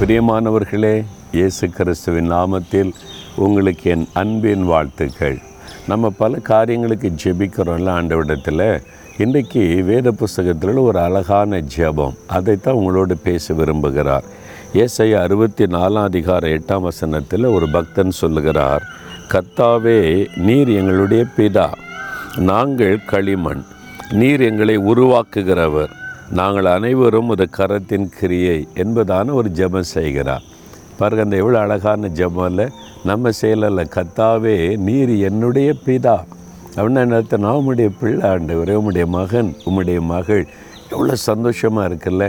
பிரியமானவர்களே இயேசு கிறிஸ்துவின் நாமத்தில் உங்களுக்கு என் அன்பின் வாழ்த்துக்கள். நம்ம பல காரியங்களுக்கு ஜெபிக்கிறோம்ல ஆண்டவிடத்தில் இன்றைக்கு வேத புஸ்தகத்தில் ஒரு அழகான ஜெபம். அதைத்தான் உங்களோடு பேச விரும்புகிறார். ஏசையா அறுபத்தி நாலாம் அதிகார எட்டாம் வசனத்தில் ஒரு பக்தன் சொல்லுகிறார் கத்தாவே நீர் எங்களுடைய பிதா. நாங்கள் களிமண். நீர் எங்களை உருவாக்குகிறவர். நாங்கள் அனைவரும் ஒரு கரத்தின் கிரியை என்பதான ஒரு ஜெபம் செய்கிறார். பாருங்க அந்த எவ்வளோ அழகான ஜெபம் இல்லை நம்ம செயலில் கத்தாவே நீர் என்னுடைய பிதா. அப்படின்னு என்ன நான் உம்முடைய பிள்ளை ஆண்டவர் உம்முடைய மகன் உம்முடைய மகள். எவ்வளோ சந்தோஷமாக இருக்குல்ல.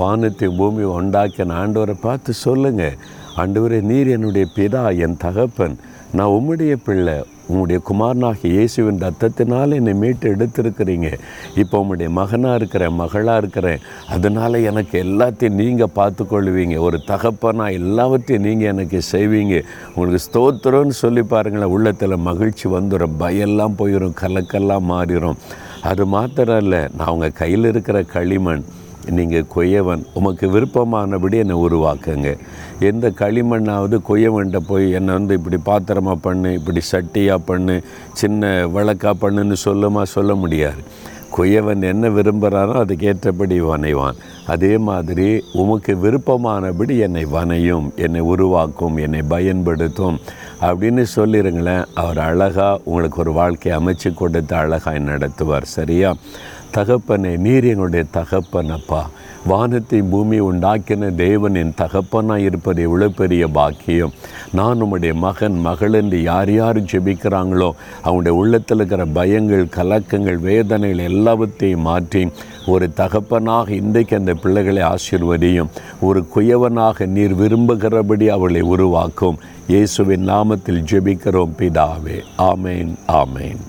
வானத்தை பூமி உண்டாக்கின ஆண்டவரை பார்த்து சொல்லுங்கள் ஆண்டவரே நீர் என்னுடைய பிதா என் தகப்பன். நான் உம்முடைய பிள்ளை உங்களுடைய குமாரனாகிய இயேசுவின் ரத்தத்தினால் என்னை மீட்டு எடுத்திருக்கிறீங்க. இப்போ உங்களுடைய மகனாக இருக்கிறேன் மகளாக இருக்கிறேன். அதனால் எனக்கு எல்லாத்தையும் நீங்கள் பார்த்துக்கொள்வீங்க. ஒரு தகப்பனாக எல்லாவற்றையும் நீங்கள் எனக்கு செய்வீங்க. உங்களுக்கு ஸ்தோத்திரம்னு சொல்லி பாருங்களேன் உள்ளத்தில் மகிழ்ச்சி வந்துடும் பயெல்லாம் போயிடும் கலக்கெல்லாம் மாறிடும் அது மாத்திரம் இல்லை நான் உங்கள் கையில் இருக்கிற களிமண் நீங்கள் கொய்யவன் உமக்கு விருப்பமானபடி என்னை உருவாக்குங்க. எந்த களிமண்ணாவது கொய்யவன்கிட்ட போய் என்னை வந்து இப்படி பாத்திரமாக பண்ணு இப்படி சட்டியாக பண்ணு சின்ன விளக்கா பண்ணுன்னு சொல்லுமா சொல்ல முடியாது. கொய்யவன் என்ன விரும்புகிறாரோ அதுக்கேற்றபடி வனைவான். அதே மாதிரி உமக்கு விருப்பமானபடி என்னை வனையும் என்னை உருவாக்கும் என்னை பயன்படுத்தும் அப்படின்னு சொல்லிடுங்களேன் அவர் அழகாக உங்களுக்கு ஒரு வாழ்க்கையை அமைச்சு கொடுத்து அழகாக நடத்துவார் சரியா? தகப்பனே நீர் எங்களுடைய தகப்பனப்பா. வானத்தை பூமி உண்டாக்கின தேவன் என் தகப்பனாக இருப்பது எவ்வளோ பெரிய பாக்கியம். நான் உம்முடைய மகன் மகள் என்று யார் யார் ஜெபிக்கிறாங்களோ அவங்களுடைய உள்ளத்தில் இருக்கிற பயங்கள் கலக்கங்கள் வேதனைகள் எல்லாவற்றையும் மாற்றி ஒரு தகப்பனாக இன்றைக்கு அந்த பிள்ளைகளை ஆசிர்வதியும். ஒரு குயவனாக நீர் விரும்புகிறபடி அவளை உருவாக்கும். இயேசுவின் நாமத்தில் ஜெபிக்கிறோம் பிதாவே. ஆமேன் ஆமேன்.